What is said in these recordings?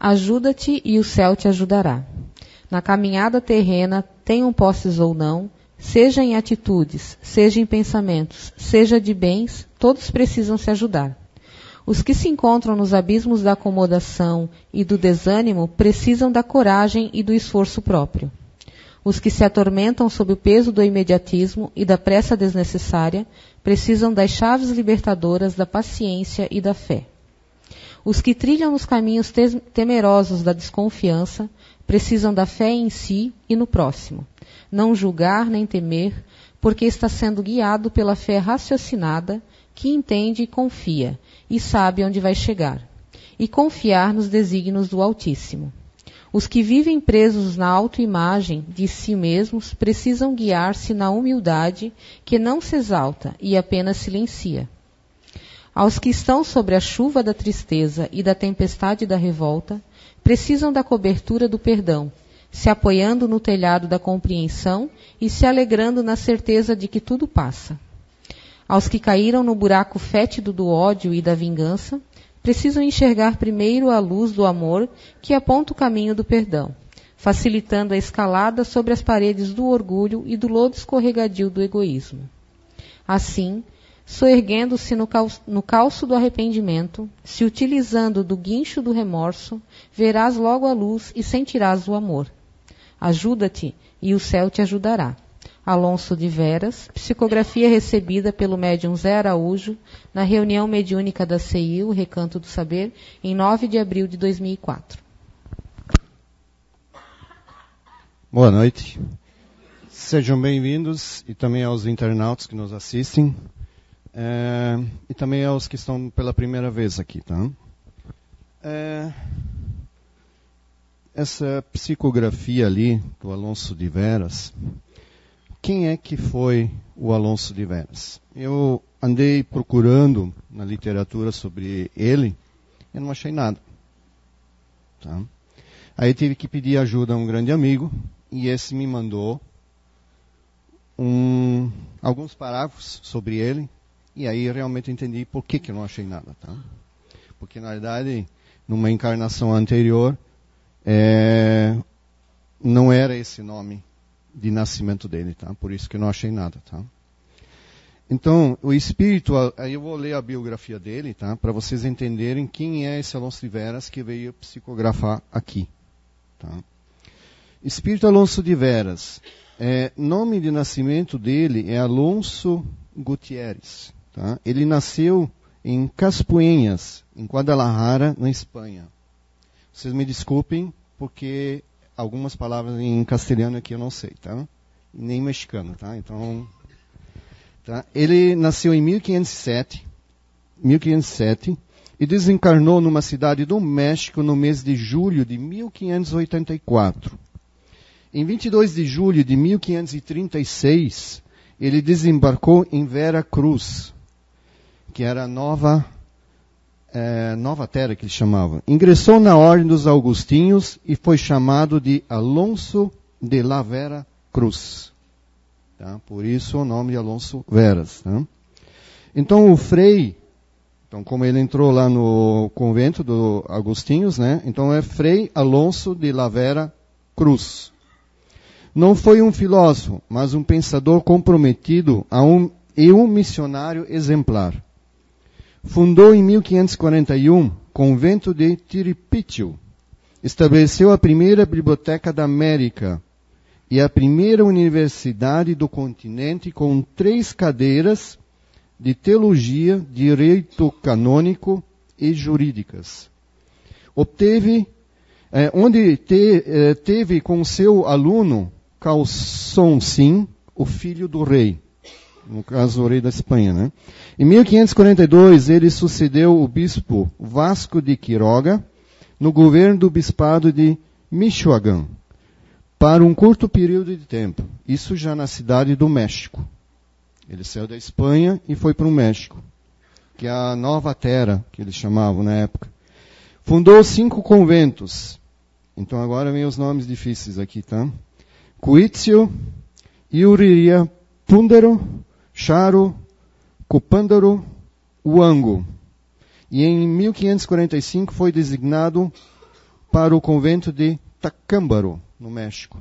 Ajuda-te e o céu te ajudará. Na caminhada terrena, tenham posses ou não, seja em atitudes, seja em pensamentos, seja de bens, todos precisam se ajudar. Os que se encontram nos abismos da acomodação e do desânimo precisam da coragem e do esforço próprio. Os que se atormentam sob o peso do imediatismo e da pressa desnecessária precisam das chaves libertadoras da paciência e da fé. Os que trilham nos caminhos temerosos da desconfiança precisam da fé em si e no próximo. Não julgar nem temer, porque está sendo guiado pela fé raciocinada que entende e confia e sabe onde vai chegar. E confiar nos desígnios do Altíssimo. Os que vivem presos na autoimagem de si mesmos precisam guiar-se na humildade que não se exalta e apenas silencia. Aos que estão sobre a chuva da tristeza e da tempestade da revolta, precisam da cobertura do perdão, se apoiando no telhado da compreensão e se alegrando na certeza de que tudo passa. Aos que caíram no buraco fétido do ódio e da vingança, precisam enxergar primeiro a luz do amor que aponta o caminho do perdão, facilitando a escalada sobre as paredes do orgulho e do lodo escorregadio do egoísmo. Assim, soerguendo-se no, no calço do arrependimento, se utilizando do guincho do remorso, verás logo a luz e sentirás o amor. Ajuda-te e o céu te ajudará. Alonso de Veras, psicografia recebida pelo médium Zé Araújo na reunião mediúnica da CEIU, Recanto do Saber, em 9 de abril de 2004. Boa noite. Sejam bem-vindos e também aos internautas que nos assistem é, e também aos que estão pela primeira vez aqui, tá? É, essa psicografia ali do Alonso de Veras, quem é que foi o Alonso de Veras? Eu andei procurando na literatura sobre ele e não achei nada. Tá? Aí tive que pedir ajuda a um grande amigo e esse me mandou um, alguns parágrafos sobre ele e aí realmente entendi por que, que eu não achei nada. Tá? Porque na verdade, numa encarnação anterior, é, não era esse nome de nascimento dele, tá? Por isso que eu não achei nada, tá? Então, o espírito, aí eu vou ler a biografia dele, tá? Para vocês entenderem quem é esse Alonso de Veras que veio psicografar aqui, tá? Espírito Alonso de Veras, é, nome de nascimento dele é Alonso Gutierrez, tá? Ele nasceu em Caspuenhas, em Guadalajara, na Espanha. Vocês me desculpem, porque algumas palavras em castelhano aqui eu não sei, tá? Nem mexicano, tá? Então, tá? Ele nasceu em 1507, 1507 e desencarnou numa cidade do México no mês de julho de 1584. Em 22 de julho de 1536, ele desembarcou em Vera Cruz, que era a nova é, Nova Terra que ele chamava. Ingressou na Ordem dos Augustinhos e foi chamado de Alonso de la Vera Cruz. Tá? Por isso o nome de Alonso Veras. Tá? Então o Frei, então como ele entrou lá no convento do Agostinhos, né? Então é Frei Alonso de la Vera Cruz. Não foi um filósofo, mas um pensador comprometido um, e um missionário exemplar. Fundou em 1541 convento de Tiripitio. Estabeleceu a primeira biblioteca da América e a primeira universidade do continente com três cadeiras de teologia, direito canônico e jurídicas. Obteve, eh, onde te, eh, teve com seu aluno Calçon Sim, o filho do rei no caso o rei da Espanha. Né? Em 1542 ele sucedeu o bispo Vasco de Quiroga no governo do bispado de Michoacán para um curto período de tempo. Isso já na cidade do México. Ele saiu da Espanha e foi para o México, que é a Nova Terra, que eles chamavam na época. Fundou cinco conventos. Então agora vem os nomes difíceis aqui, tá? Cuitzio, Iuriria, Púndaro, Charo, Cupândaro, Uango. E em 1545 foi designado para o convento de Tacámbaro, no México.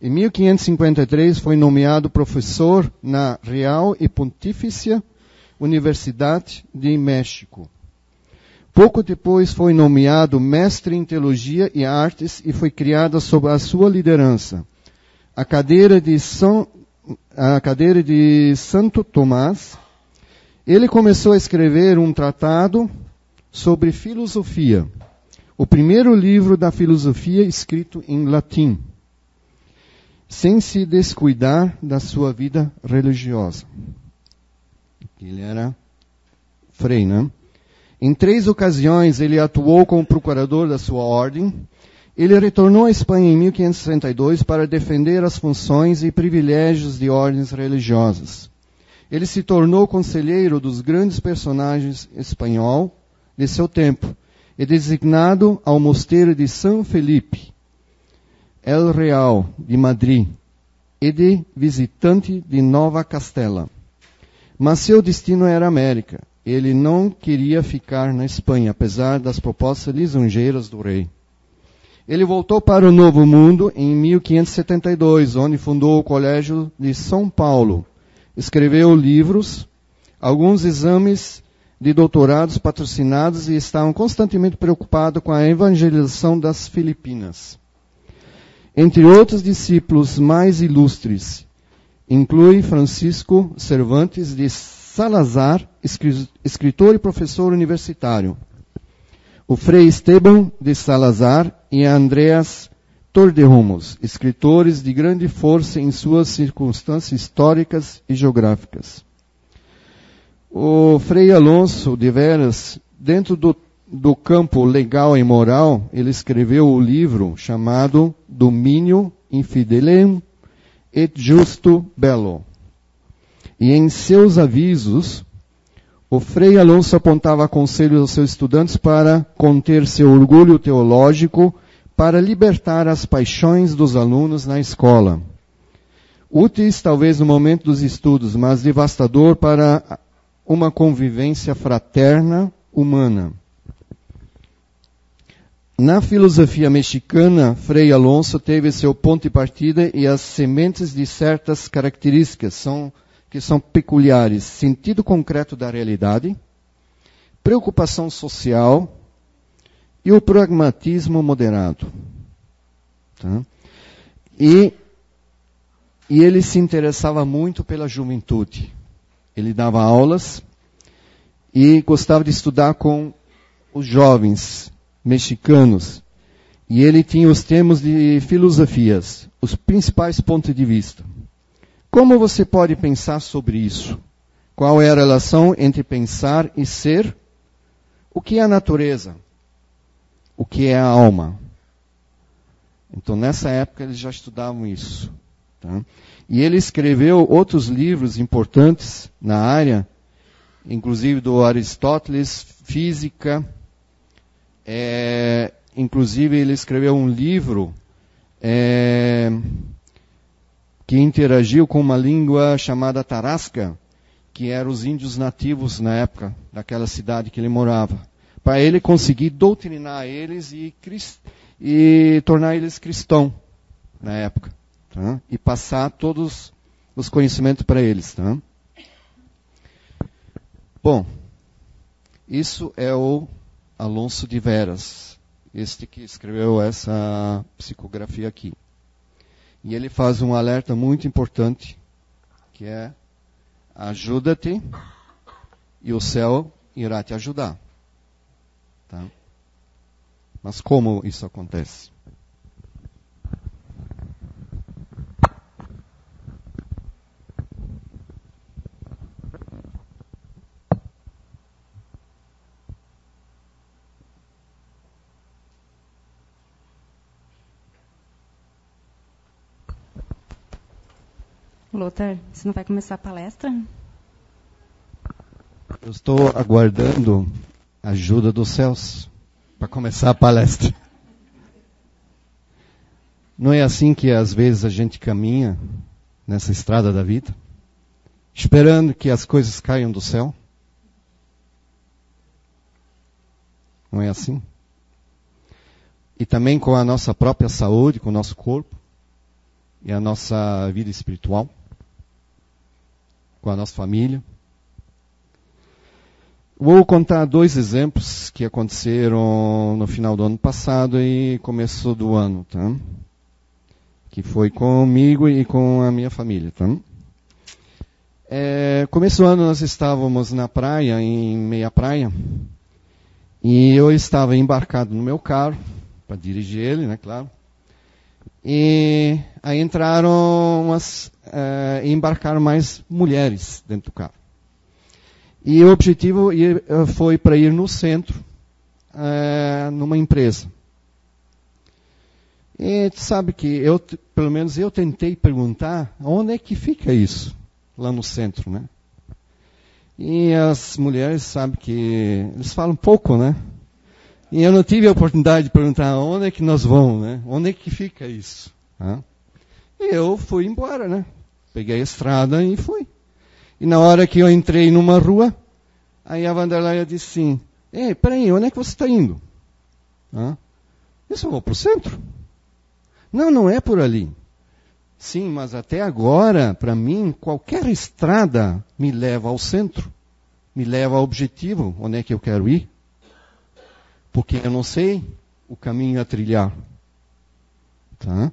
Em 1553 foi nomeado professor na Real e Pontifícia Universidade de México. Pouco depois foi nomeado mestre em teologia e artes e foi criada sob a sua liderança a cadeira de São a cadeira de Santo Tomás. Ele começou a escrever um tratado sobre filosofia, o primeiro livro da filosofia escrito em latim, sem se descuidar da sua vida religiosa. Ele era frei, né? Em três ocasiões ele atuou como procurador da sua ordem. Ele retornou à Espanha em 1562 para defender as funções e privilégios de ordens religiosas. Ele se tornou conselheiro dos grandes personagens espanhol de seu tempo e designado ao mosteiro de São Felipe, El Real, de Madrid, e de visitante de Nova Castela. Mas seu destino era América. Ele não queria ficar na Espanha, apesar das propostas lisonjeiras do rei. Ele voltou para o Novo Mundo em 1572, onde fundou o Colégio de São Paulo. Escreveu livros, alguns exames de doutorados patrocinados e estavam constantemente preocupado com a evangelização das Filipinas. Entre outros discípulos mais ilustres, inclui Francisco Cervantes de Salazar, escritor e professor universitário. O Frei Esteban de Salazar e Andreas Torderumos, escritores de grande força em suas circunstâncias históricas e geográficas. O Frei Alonso de Veras, dentro do, do campo legal e moral, ele escreveu o livro chamado Domínio Infidelem et Justo Bello, e em seus avisos, o Frei Alonso apontava conselhos aos seus estudantes para conter seu orgulho teológico, para libertar as paixões dos alunos na escola. Úteis talvez no momento dos estudos, mas devastador para uma convivência fraterna humana. Na filosofia mexicana, Frei Alonso teve seu ponto de partida e as sementes de certas características são que são peculiares: sentido concreto da realidade, preocupação social e o pragmatismo moderado. Tá? E, e ele se interessava muito pela juventude. Ele dava aulas e gostava de estudar com os jovens mexicanos. E ele tinha os termos de filosofias, os principais pontos de vista. Como você pode pensar sobre isso? Qual é a relação entre pensar e ser? O que é a natureza? O que é a alma? Então, nessa época, eles já estudavam isso. Tá? E ele escreveu outros livros importantes na área, inclusive do Aristóteles, Física. É, inclusive, ele escreveu um livro. É, que interagiu com uma língua chamada Tarasca, que eram os índios nativos na época daquela cidade que ele morava, para ele conseguir doutrinar eles e, e tornar eles cristãos na época, tá? e passar todos os conhecimentos para eles. Tá? Bom, isso é o Alonso de Veras, este que escreveu essa psicografia aqui. E ele faz um alerta muito importante, que é ajuda-te e o céu irá te ajudar. Tá? Mas como isso acontece? Lothar, você não vai começar a palestra? Eu estou aguardando a ajuda dos céus para começar a palestra. Não é assim que às vezes a gente caminha nessa estrada da vida, esperando que as coisas caiam do céu? Não é assim? e também com a nossa própria saúde, com o nosso corpo e a nossa vida espiritual, com a nossa família. Vou contar dois exemplos que aconteceram no final do ano passado e começo do ano, tá? Que foi comigo e com a minha família, tá? É, começo do ano nós estávamos na praia, em meia praia, e eu estava embarcado no meu carro, para dirigir ele, né, claro. E aí entraram umas, é, embarcaram mais mulheres dentro do carro. E o objetivo foi para ir no centro, é, numa empresa. E tu sabe que eu, pelo menos eu tentei perguntar onde é que fica isso, lá no centro, né? E as mulheres sabem que eles falam pouco, né? E eu não tive a oportunidade de perguntar onde é que nós vamos, né? Onde é que fica isso? E eu fui embora, né? Peguei a estrada e fui. E na hora que eu entrei numa rua, aí a Vanderleia disse assim, Ei, peraí, onde é que você está indo? Ah, eu só vou para o centro. Não, não é por ali. Sim, mas até agora, para mim, qualquer estrada me leva ao centro, me leva ao objetivo, onde é que eu quero ir. Porque eu não sei o caminho a trilhar. Tá?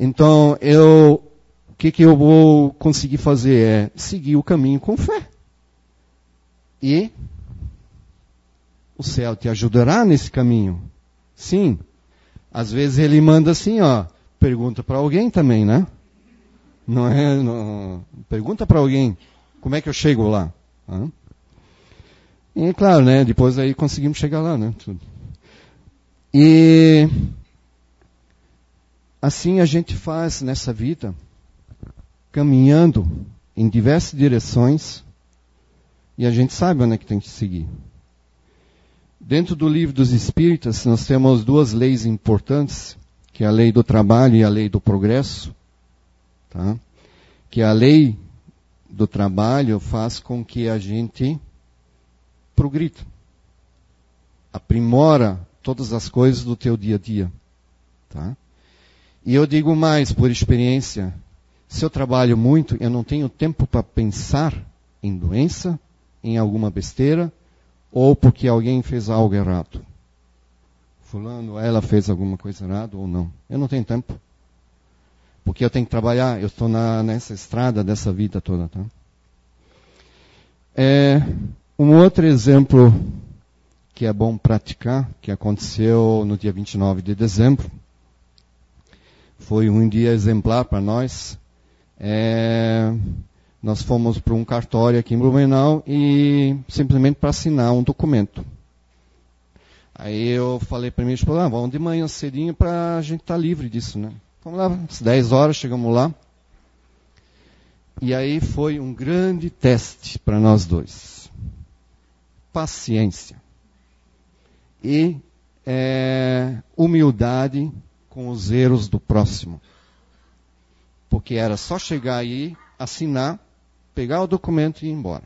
Então, eu, o que, que eu vou conseguir fazer é seguir o caminho com fé. E o céu te ajudará nesse caminho. Sim. Às vezes ele manda assim, ó, pergunta para alguém também, né? Não é, não, pergunta para alguém, como é que eu chego lá? Hã? E claro, né, depois aí conseguimos chegar lá, né? Tudo. E assim a gente faz nessa vida, caminhando em diversas direções, e a gente sabe onde é que tem que seguir. Dentro do livro dos Espíritas, nós temos duas leis importantes, que é a lei do trabalho e a lei do progresso. Tá? Que a lei do trabalho faz com que a gente progrida, aprimora todas as coisas do teu dia a dia. Tá? E eu digo mais por experiência, se eu trabalho muito, eu não tenho tempo para pensar em doença, em alguma besteira, ou porque alguém fez algo errado. Fulano, ela fez alguma coisa errada ou não. Eu não tenho tempo. Porque eu tenho que trabalhar, eu estou nessa estrada dessa vida toda. Tá? É, um outro exemplo que é bom praticar, que aconteceu no dia 29 de dezembro, foi um dia exemplar para nós. É, nós fomos para um cartório aqui em Blumenau e simplesmente para assinar um documento. Aí eu falei para mim, esposa, ah, vamos de manhã cedinho para a gente estar tá livre disso, né? Vamos lá, às 10 horas chegamos lá. E aí foi um grande teste para nós dois. Paciência. E é, humildade com os erros do próximo. Porque era só chegar aí, assinar, pegar o documento e ir embora.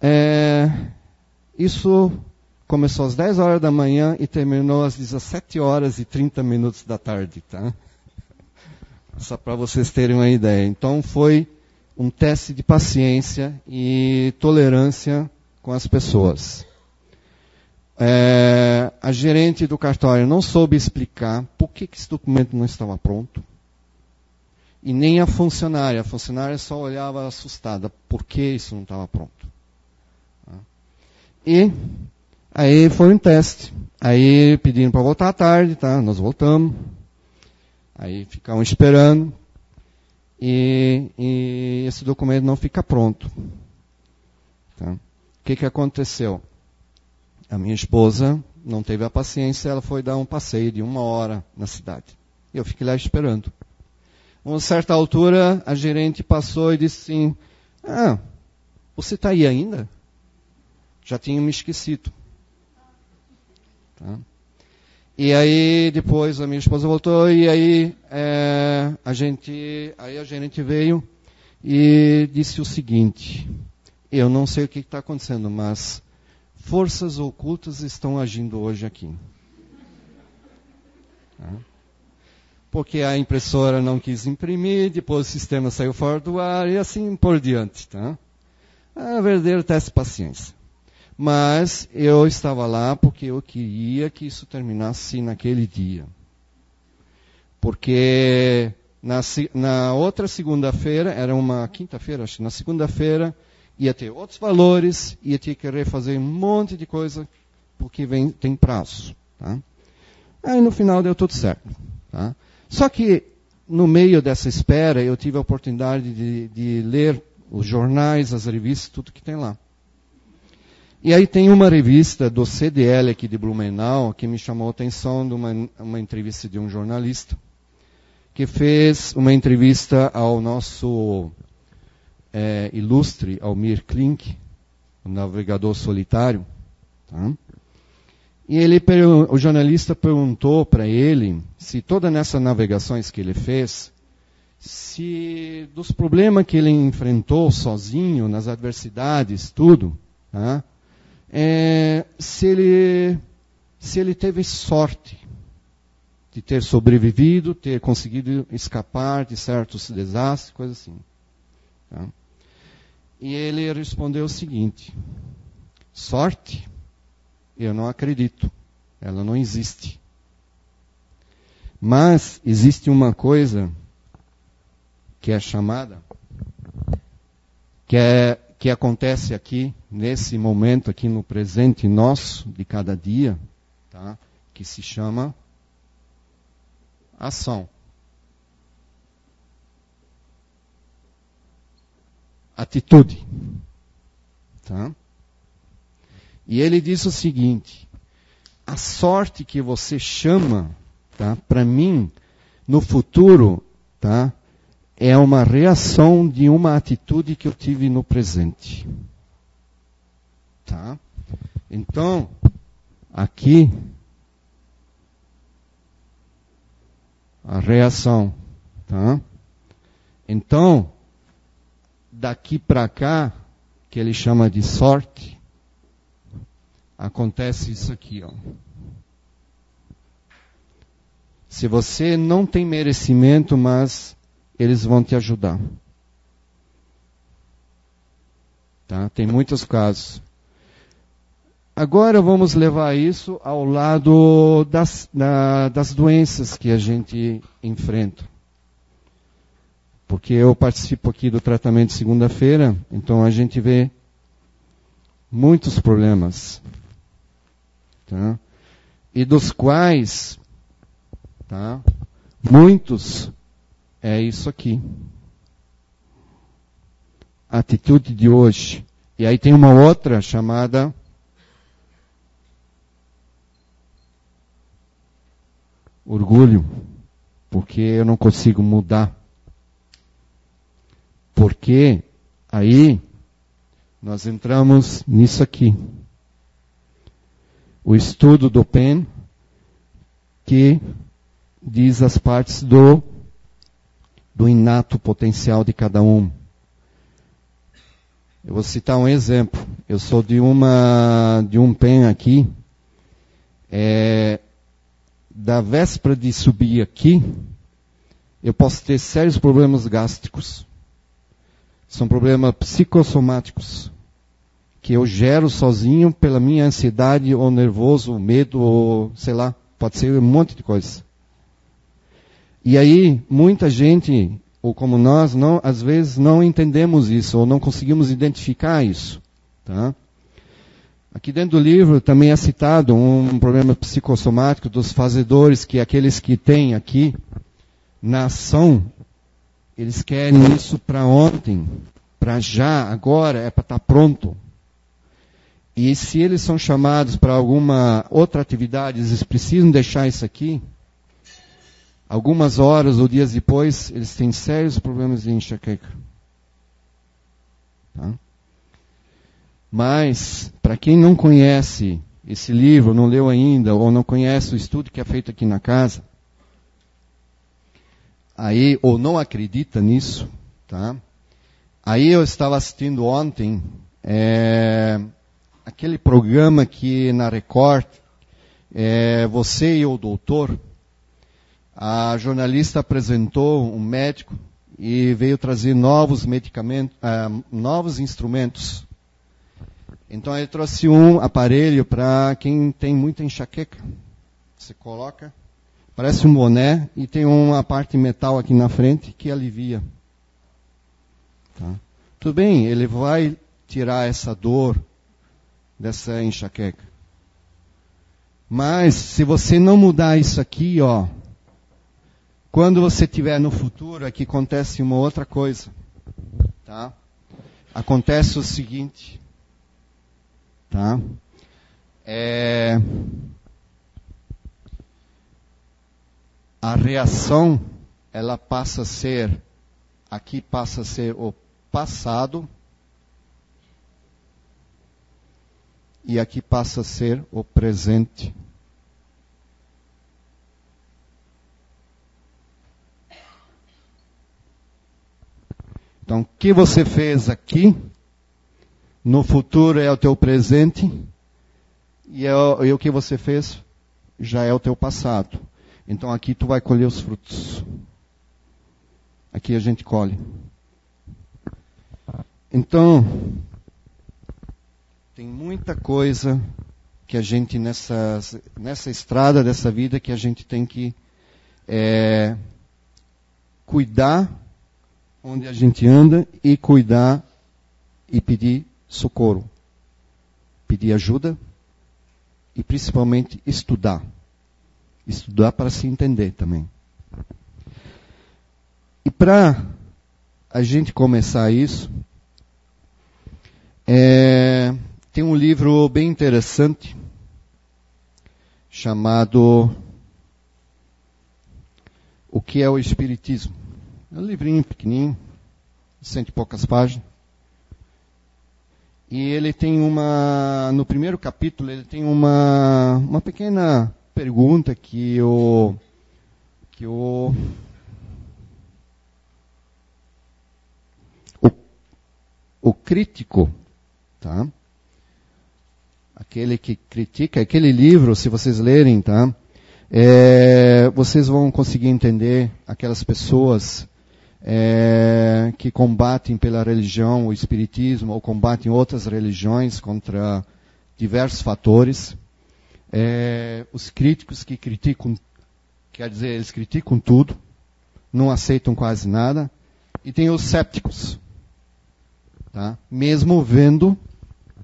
É, isso começou às 10 horas da manhã e terminou às 17 horas e 30 minutos da tarde, tá? Só para vocês terem uma ideia. Então foi um teste de paciência e tolerância com as pessoas. É, a gerente do cartório não soube explicar por que, que esse documento não estava pronto. E nem a funcionária. A funcionária só olhava assustada. Por que isso não estava pronto? E aí foi um teste. Aí pediram para voltar à tarde, tá? Nós voltamos. Aí ficamos esperando. E, e esse documento não fica pronto. Tá? O que, que aconteceu? A minha esposa não teve a paciência, ela foi dar um passeio de uma hora na cidade. Eu fiquei lá esperando. Uma certa altura, a gerente passou e disse assim, ah, você está aí ainda? Já tinha me esquecido. Tá? E aí depois a minha esposa voltou e aí é, a gente, aí a gerente veio e disse o seguinte: eu não sei o que está acontecendo, mas forças ocultas estão agindo hoje aqui. Tá? Porque a impressora não quis imprimir, depois o sistema saiu fora do ar e assim por diante. Tá? É verdadeiro teste de paciência. Mas eu estava lá porque eu queria que isso terminasse naquele dia. Porque na, na outra segunda-feira, era uma quinta-feira, acho na segunda-feira, ia ter outros valores, ia ter que refazer um monte de coisa, porque vem, tem prazo. Tá? Aí no final deu tudo certo. Tá? Só que no meio dessa espera eu tive a oportunidade de, de ler os jornais, as revistas, tudo que tem lá. E aí tem uma revista do CDL aqui de Blumenau que me chamou a atenção de uma, uma entrevista de um jornalista que fez uma entrevista ao nosso é, ilustre Almir Klink, o navegador solitário. Tá? E ele, o jornalista perguntou para ele se todas nessas navegações que ele fez, se dos problemas que ele enfrentou sozinho, nas adversidades, tudo, tá? é, se, ele, se ele teve sorte de ter sobrevivido, ter conseguido escapar de certos desastres, coisas assim. Tá? E ele respondeu o seguinte: sorte, eu não acredito, ela não existe. Mas existe uma coisa que é chamada, que é que acontece aqui, nesse momento, aqui no presente nosso, de cada dia, tá? que se chama ação. Atitude. Tá? E ele diz o seguinte: a sorte que você chama, tá? Para mim, no futuro, tá? é uma reação de uma atitude que eu tive no presente. Tá? Então, aqui, a reação. Tá? Então, daqui para cá, que ele chama de sorte, acontece isso aqui. Ó. Se você não tem merecimento, mas eles vão te ajudar. Tá? Tem muitos casos. Agora vamos levar isso ao lado das, da, das doenças que a gente enfrenta. Porque eu participo aqui do tratamento segunda-feira, então a gente vê muitos problemas. Tá? E dos quais, tá? muitos é isso aqui. A atitude de hoje. E aí tem uma outra chamada orgulho, porque eu não consigo mudar. Porque aí nós entramos nisso aqui. O estudo do PEN que diz as partes do do inato potencial de cada um. Eu vou citar um exemplo. Eu sou de uma de um PEN aqui. É, da véspera de subir aqui, eu posso ter sérios problemas gástricos. São problemas psicossomáticos que eu gero sozinho pela minha ansiedade ou nervoso, ou medo, ou sei lá, pode ser um monte de coisas. E aí, muita gente, ou como nós, não, às vezes não entendemos isso, ou não conseguimos identificar isso. Tá? Aqui dentro do livro também é citado um problema psicossomático dos fazedores, que aqueles que têm aqui na ação, eles querem isso para ontem, para já, agora, é para estar tá pronto. E se eles são chamados para alguma outra atividade, eles precisam deixar isso aqui, algumas horas ou dias depois, eles têm sérios problemas de enxaqueca. Tá? Mas, para quem não conhece esse livro, não leu ainda, ou não conhece o estudo que é feito aqui na casa, aí, ou não acredita nisso, tá? Aí eu estava assistindo ontem é, aquele programa que na Record, é, você e o doutor, a jornalista apresentou um médico e veio trazer novos medicamentos, uh, novos instrumentos. Então ele trouxe um aparelho para quem tem muita enxaqueca. Você coloca, parece um boné e tem uma parte metal aqui na frente que alivia. Tá? Tudo bem, ele vai tirar essa dor dessa enxaqueca. Mas se você não mudar isso aqui, ó, quando você tiver no futuro, aqui acontece uma outra coisa, tá? Acontece o seguinte, tá? É, a reação, ela passa a ser, aqui passa a ser o passado, e aqui passa a ser o presente. Então, o que você fez aqui, no futuro é o teu presente, e, é, e o que você fez já é o teu passado. Então aqui tu vai colher os frutos. Aqui a gente colhe. Então, tem muita coisa que a gente nessa, nessa estrada dessa vida que a gente tem que é, cuidar onde a gente anda e cuidar e pedir socorro, pedir ajuda e principalmente estudar, estudar para se entender também. E para a gente começar isso, é, tem um livro bem interessante chamado O que é o Espiritismo. É um livrinho pequenininho, cento e poucas páginas. E ele tem uma, no primeiro capítulo, ele tem uma, uma pequena pergunta que o, que o, o, o crítico, tá? aquele que critica, aquele livro, se vocês lerem, tá? É, vocês vão conseguir entender aquelas pessoas é, que combatem pela religião, o espiritismo, ou combatem outras religiões contra diversos fatores. É, os críticos que criticam, quer dizer, eles criticam tudo, não aceitam quase nada. E tem os céticos, tá? mesmo vendo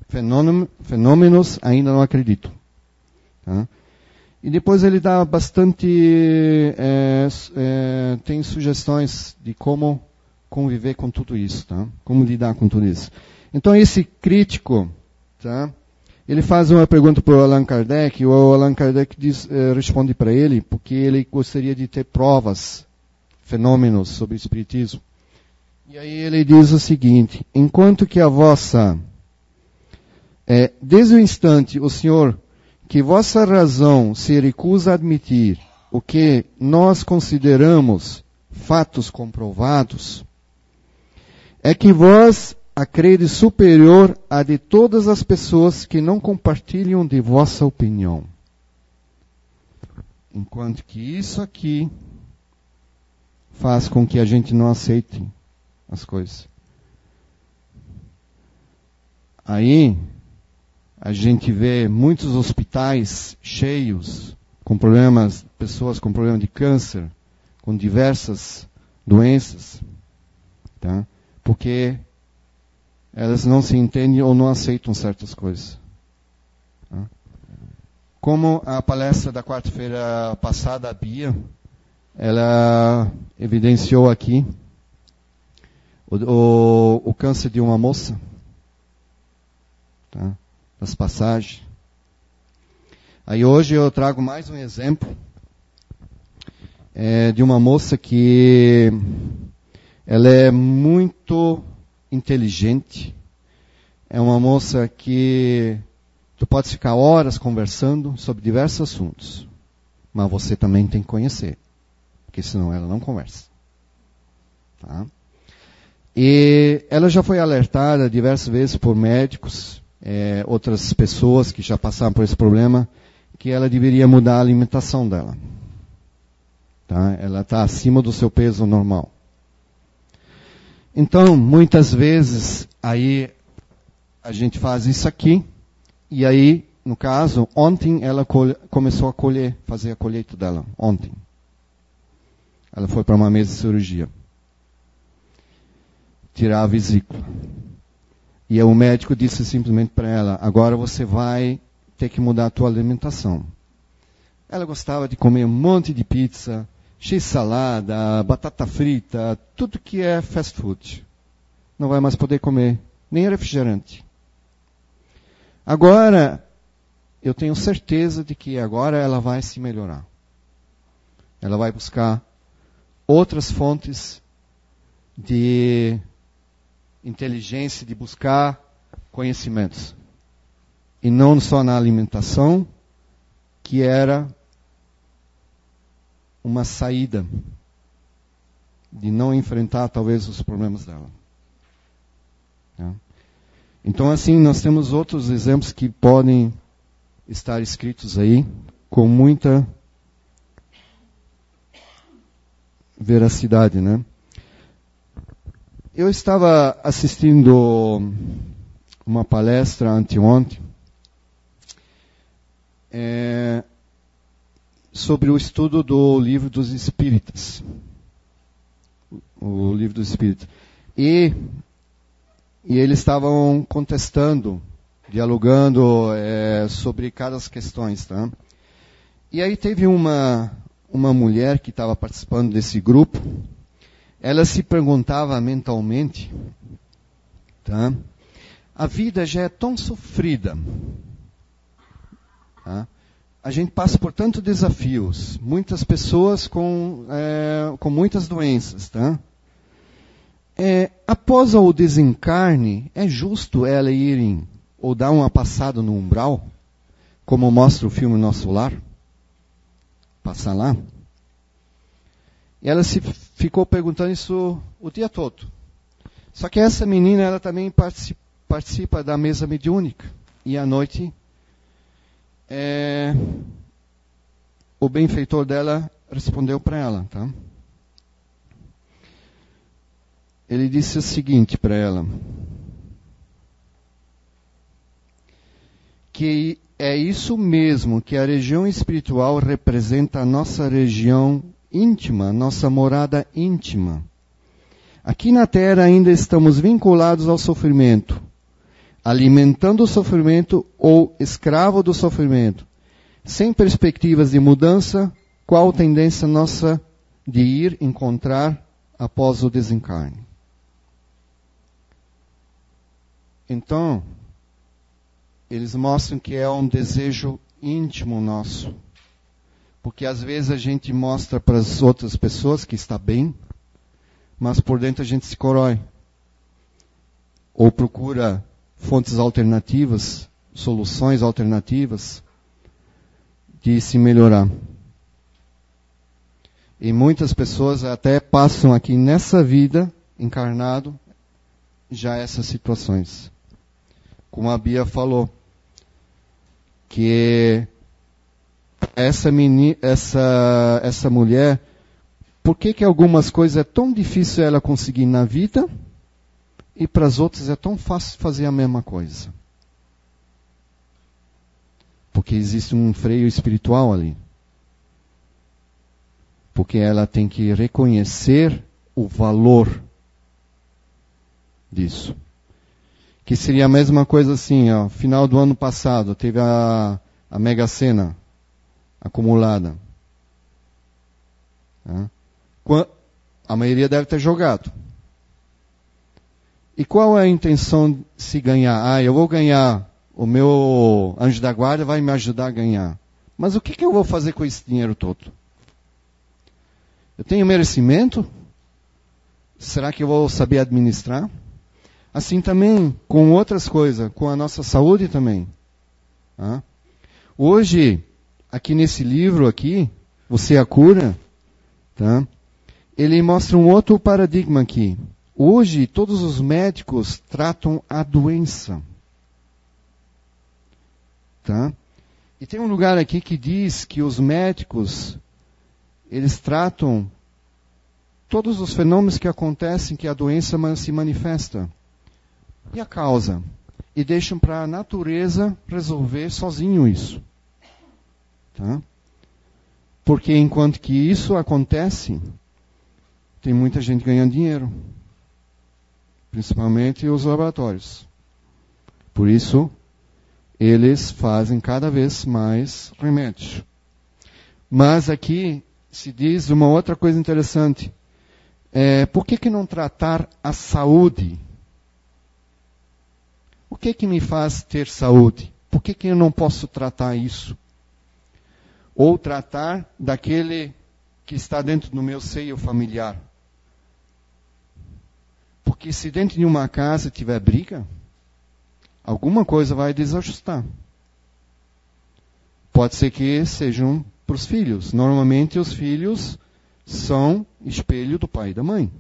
fenômenos ainda não acredito. Tá? E depois ele dá bastante, é, é, tem sugestões de como conviver com tudo isso, tá? Como lidar com tudo isso. Então esse crítico, tá? Ele faz uma pergunta para o Allan Kardec e o Allan Kardec diz, é, responde para ele porque ele gostaria de ter provas, fenômenos sobre o espiritismo. E aí ele diz o seguinte: enquanto que a vossa é, desde o instante, o Senhor, que vossa razão se recusa a admitir o que nós consideramos fatos comprovados, é que vós a crede superior à de todas as pessoas que não compartilham de vossa opinião. Enquanto que isso aqui faz com que a gente não aceite as coisas. Aí, a gente vê muitos hospitais cheios com problemas, pessoas com problema de câncer, com diversas doenças, tá? Porque elas não se entendem ou não aceitam certas coisas. Tá? Como a palestra da quarta-feira passada, a Bia, ela evidenciou aqui o, o, o câncer de uma moça, tá? das passagens. Aí hoje eu trago mais um exemplo é, de uma moça que ela é muito inteligente. É uma moça que tu pode ficar horas conversando sobre diversos assuntos, mas você também tem que conhecer, porque senão ela não conversa. Tá? E ela já foi alertada diversas vezes por médicos é, outras pessoas que já passaram por esse problema, que ela deveria mudar a alimentação dela. Tá? Ela está acima do seu peso normal. Então, muitas vezes, aí a gente faz isso aqui, e aí, no caso, ontem ela começou a colher, fazer a colheita dela, ontem. Ela foi para uma mesa de cirurgia. Tirar a vesícula. E o médico disse simplesmente para ela, agora você vai ter que mudar a tua alimentação. Ela gostava de comer um monte de pizza, x-salada, batata frita, tudo que é fast food. Não vai mais poder comer nem refrigerante. Agora, eu tenho certeza de que agora ela vai se melhorar. Ela vai buscar outras fontes de inteligência, de buscar conhecimentos. E não só na alimentação, que era uma saída de não enfrentar talvez os problemas dela. Tá? Então assim nós temos outros exemplos que podem estar escritos aí com muita veracidade, né? Eu estava assistindo uma palestra anteontem é, sobre o estudo do livro dos Espíritas. O livro dos Espíritas. E, e eles estavam contestando, dialogando é, sobre cada questões. Tá? E aí teve uma, uma mulher que estava participando desse grupo, ela se perguntava mentalmente, tá? a vida já é tão sofrida, tá? A gente passa por tantos desafios, muitas pessoas com, é, com muitas doenças, tá? É, após o desencarne, é justo ela irem ou dar uma passada no umbral, como mostra o filme Nosso Lar? Passar lá? E ela se ficou perguntando isso o dia todo. Só que essa menina, ela também participa, participa da mesa mediúnica. E à noite é, o benfeitor dela respondeu para ela, tá? Ele disse o seguinte para ela: que é isso mesmo que a região espiritual representa a nossa região íntima, nossa morada íntima. Aqui na Terra ainda estamos vinculados ao sofrimento, alimentando o sofrimento ou escravo do sofrimento, sem perspectivas de mudança, qual tendência nossa de ir encontrar após o desencarne? Então, eles mostram que é um desejo íntimo nosso. Porque às vezes a gente mostra para as outras pessoas que está bem, mas por dentro a gente se corói. Ou procura fontes alternativas, soluções alternativas de se melhorar. E muitas pessoas até passam aqui nessa vida, encarnado, já essas situações. Como a Bia falou, que essa, meni, essa, essa mulher, por que, que algumas coisas é tão difícil ela conseguir na vida e para as outras é tão fácil fazer a mesma coisa. Porque existe um freio espiritual ali. Porque ela tem que reconhecer o valor disso. Que seria a mesma coisa assim, ó, final do ano passado, teve a, a Mega Sena acumulada. A maioria deve ter jogado. E qual é a intenção de se ganhar? Ah, eu vou ganhar, o meu anjo da guarda vai me ajudar a ganhar. Mas o que, que eu vou fazer com esse dinheiro todo? Eu tenho merecimento? Será que eu vou saber administrar? Assim também com outras coisas, com a nossa saúde também. Ah? Hoje, aqui nesse livro aqui, Você é a Cura, tá? ele mostra um outro paradigma aqui. Hoje, todos os médicos tratam a doença. Tá? E tem um lugar aqui que diz que os médicos eles tratam todos os fenômenos que acontecem que a doença se manifesta. E a causa? E deixam para a natureza resolver sozinho isso. Tá? Porque enquanto que isso acontece, tem muita gente ganhando dinheiro. Principalmente os laboratórios. Por isso, eles fazem cada vez mais remédios. Mas aqui se diz uma outra coisa interessante. É, por que, que não tratar a saúde? O que que me faz ter saúde? Por que, que eu não posso tratar isso? Ou tratar daquele que está dentro do meu seio familiar? Porque se dentro de uma casa tiver briga, alguma coisa vai desajustar. Pode ser que sejam para os filhos. Normalmente os filhos são espelho do pai e da mãe.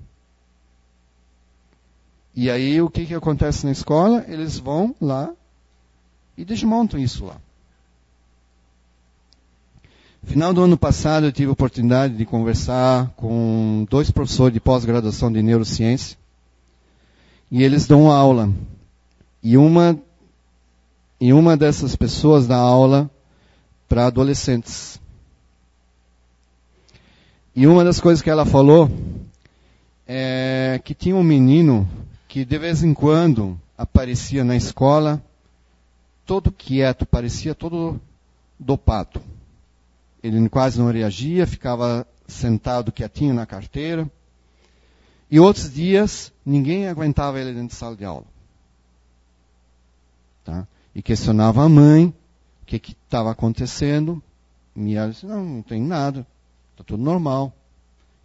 E aí o que, que acontece na escola? Eles vão lá e desmontam isso lá. Final do ano passado eu tive a oportunidade de conversar com dois professores de pós-graduação de neurociência. E eles dão aula. E uma, e uma dessas pessoas dá aula para adolescentes. E uma das coisas que ela falou é que tinha um menino que de vez em quando aparecia na escola todo quieto, parecia todo dopado. Ele quase não reagia, ficava sentado quietinho na carteira. E outros dias, ninguém aguentava ele dentro da sala de aula. Tá? E questionava a mãe o que estava acontecendo. E ela disse, não, não tem nada. Está tudo normal.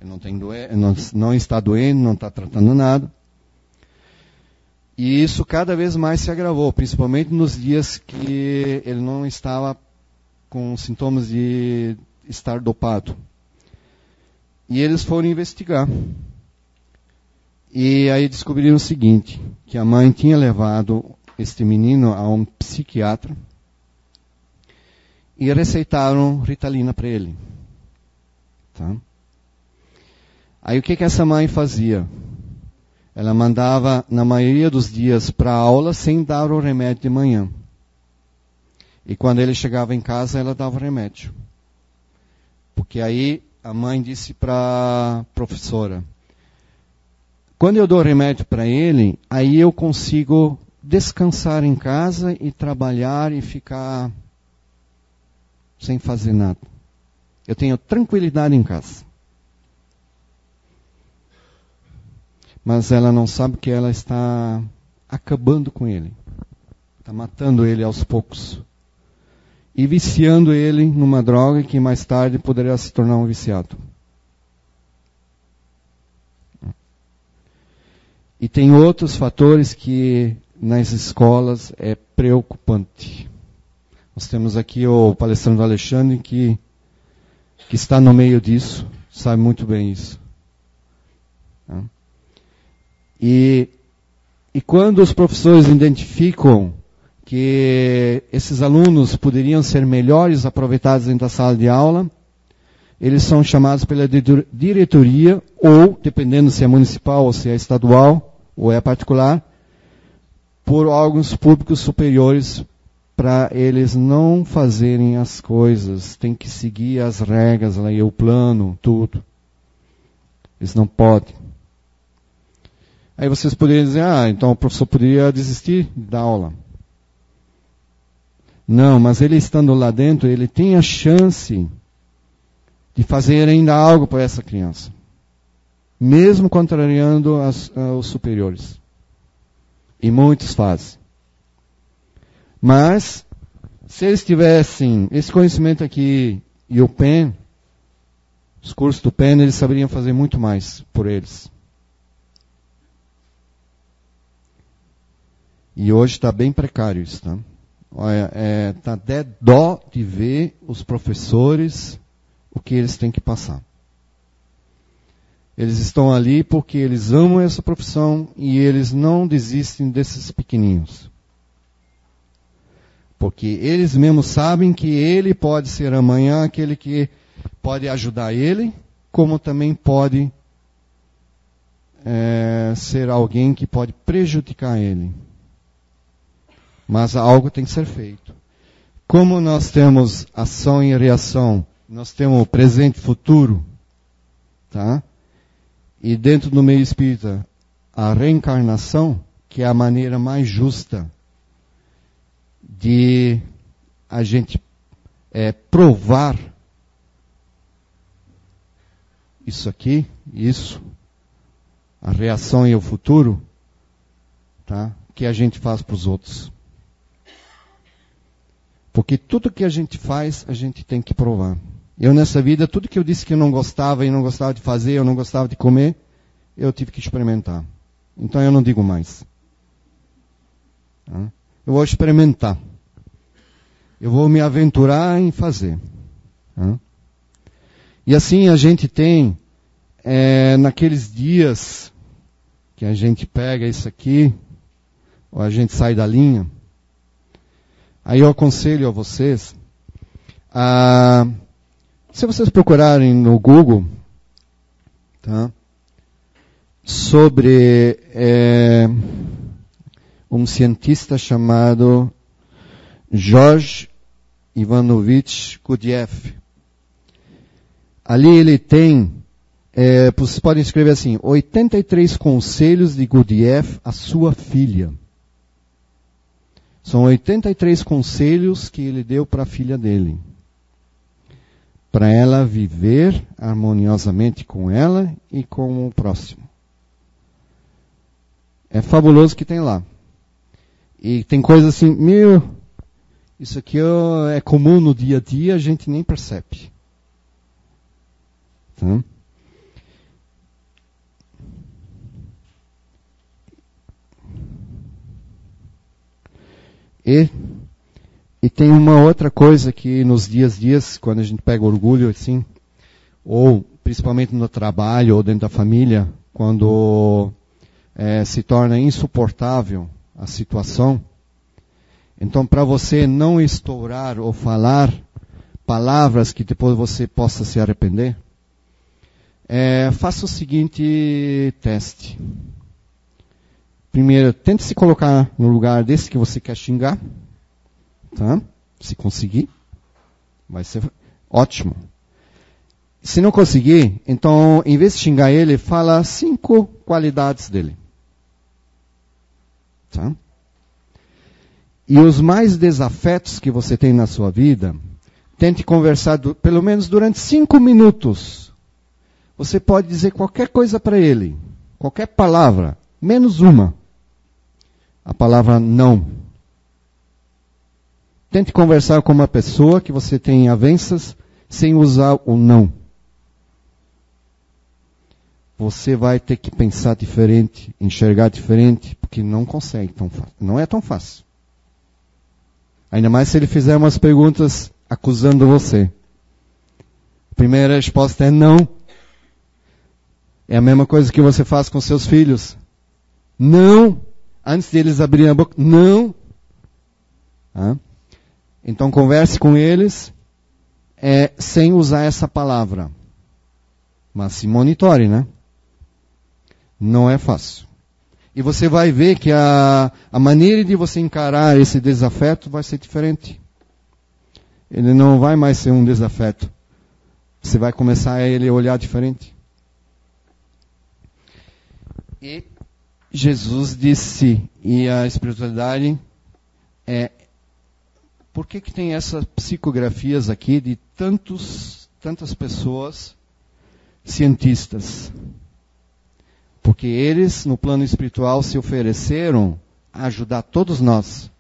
Ele não, tem não, não está doendo, não está tratando nada. E isso cada vez mais se agravou, principalmente nos dias que ele não estava com sintomas de estar dopado. E eles foram investigar. E aí descobriram o seguinte, que a mãe tinha levado este menino a um psiquiatra e receitaram Ritalina para ele. Tá? Aí o que, que essa mãe fazia? Ela mandava, na maioria dos dias, para aula sem dar o remédio de manhã. E quando ele chegava em casa, ela dava o remédio. Porque aí a mãe disse para a professora: quando eu dou remédio para ele, aí eu consigo descansar em casa e trabalhar e ficar sem fazer nada. Eu tenho tranquilidade em casa. Mas ela não sabe que ela está acabando com ele. Está matando ele aos poucos. E viciando ele numa droga que mais tarde poderia se tornar um viciado. E tem outros fatores que nas escolas é preocupante. Nós temos aqui o palestrante Alexandre que, que está no meio disso, sabe muito bem isso. Tá? E, e quando os professores identificam que esses alunos poderiam ser melhores aproveitados dentro da sala de aula, eles são chamados pela diretoria ou, dependendo se é municipal ou se é estadual ou é particular, por órgãos públicos superiores para eles não fazerem as coisas, tem que seguir as regras, lá, o plano, tudo. Eles não podem. Aí vocês poderiam dizer, ah, então o professor poderia desistir da aula. Não, mas ele estando lá dentro, ele tem a chance de fazer ainda algo para essa criança. Mesmo contrariando as, uh, os superiores. E muitos fazem. Mas, se eles tivessem esse conhecimento aqui e o PEN, os cursos do PEN, eles saberiam fazer muito mais por eles. E hoje está bem precário isso, tá? Olha, é, tá até dó de ver os professores o que eles têm que passar. Eles estão ali porque eles amam essa profissão e eles não desistem desses pequeninhos. Porque eles mesmos sabem que ele pode ser amanhã aquele que pode ajudar ele como também pode é, ser alguém que pode prejudicar ele. Mas algo tem que ser feito. Como nós temos ação e reação, nós temos o presente e futuro, tá? E dentro do meio espírita, a reencarnação, que é a maneira mais justa de a gente é, provar isso aqui, isso, a reação e o futuro, tá? Que a gente faz para os outros. Porque tudo que a gente faz, a gente tem que provar. Eu nessa vida, tudo que eu disse que eu não gostava e não gostava de fazer, eu não gostava de comer, eu tive que experimentar. Então eu não digo mais. Eu vou experimentar. Eu vou me aventurar em fazer. E assim a gente tem, é, naqueles dias que a gente pega isso aqui, ou a gente sai da linha, aí eu aconselho a vocês, a, se vocês procurarem no Google, tá, sobre é, um cientista chamado George Ivanovich Gurdjieff. Ali ele tem é, vocês podem escrever assim, 83 conselhos de Gurdjieff à sua filha. São 83 conselhos que ele deu para a filha dele. Para ela viver harmoniosamente com ela e com o próximo. É fabuloso que tem lá. E tem coisas assim, meu, isso aqui é comum no dia a dia, a gente nem percebe. Tá? E, e tem uma outra coisa que nos dias dias, quando a gente pega orgulho assim, ou principalmente no trabalho ou dentro da família, quando é, se torna insuportável a situação, então para você não estourar ou falar palavras que depois você possa se arrepender, é, faça o seguinte teste. Primeiro, tente se colocar no lugar desse que você quer xingar. Tá? Se conseguir, vai ser ótimo. Se não conseguir, então, em vez de xingar ele, fala cinco qualidades dele. Tá? E os mais desafetos que você tem na sua vida, tente conversar do, pelo menos durante cinco minutos. Você pode dizer qualquer coisa para ele, qualquer palavra, menos uma a palavra não. Tente conversar com uma pessoa que você tem avanças sem usar o não. Você vai ter que pensar diferente, enxergar diferente, porque não consegue tão. Não é tão fácil. Ainda mais se ele fizer umas perguntas acusando você. A primeira resposta é não. É a mesma coisa que você faz com seus filhos. Não antes deles abrirem a boca, não. Ah. Então converse com eles é, sem usar essa palavra. Mas se monitore, né? Não é fácil. E você vai ver que a, a maneira de você encarar esse desafeto vai ser diferente. Ele não vai mais ser um desafeto. Você vai começar a ele olhar diferente. E Jesus disse, e a espiritualidade é. Por que, que tem essas psicografias aqui de tantos, tantas pessoas cientistas? Porque eles, no plano espiritual, se ofereceram a ajudar todos nós.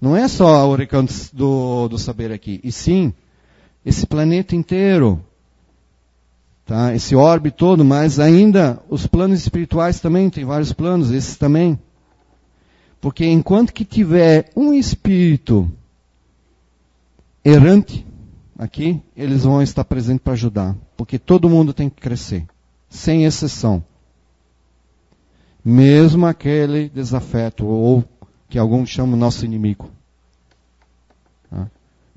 Não é só o recanto do, do saber aqui, e sim esse planeta inteiro tá? esse orbe todo, mas ainda os planos espirituais também, tem vários planos, esses também. Porque enquanto que tiver um espírito errante aqui, eles vão estar presentes para ajudar. Porque todo mundo tem que crescer, sem exceção. Mesmo aquele desafeto, ou que alguns chamam nosso inimigo. Tá?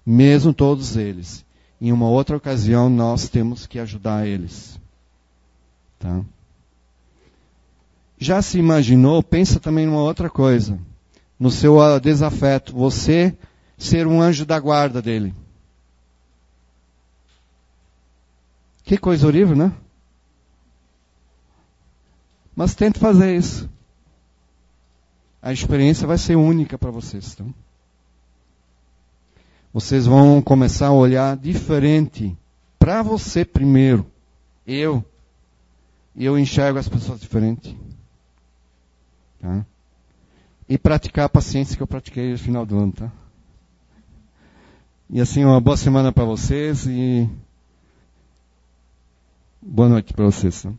Mesmo todos eles. em uma outra ocasião nós temos que ajudar eles. Tá? Já se imaginou? Pensa também numa outra coisa. No seu desafeto, você ser um anjo da guarda dele. Que coisa horrível, né? Mas tente fazer isso. A experiência vai ser única para vocês. Então. Vocês vão começar a olhar diferente para você primeiro. Eu. Eu enxergo as pessoas diferente. Tá? E praticar a paciência que eu pratiquei no final do ano. Tá? E assim, uma boa semana para vocês e boa noite para vocês. Tá?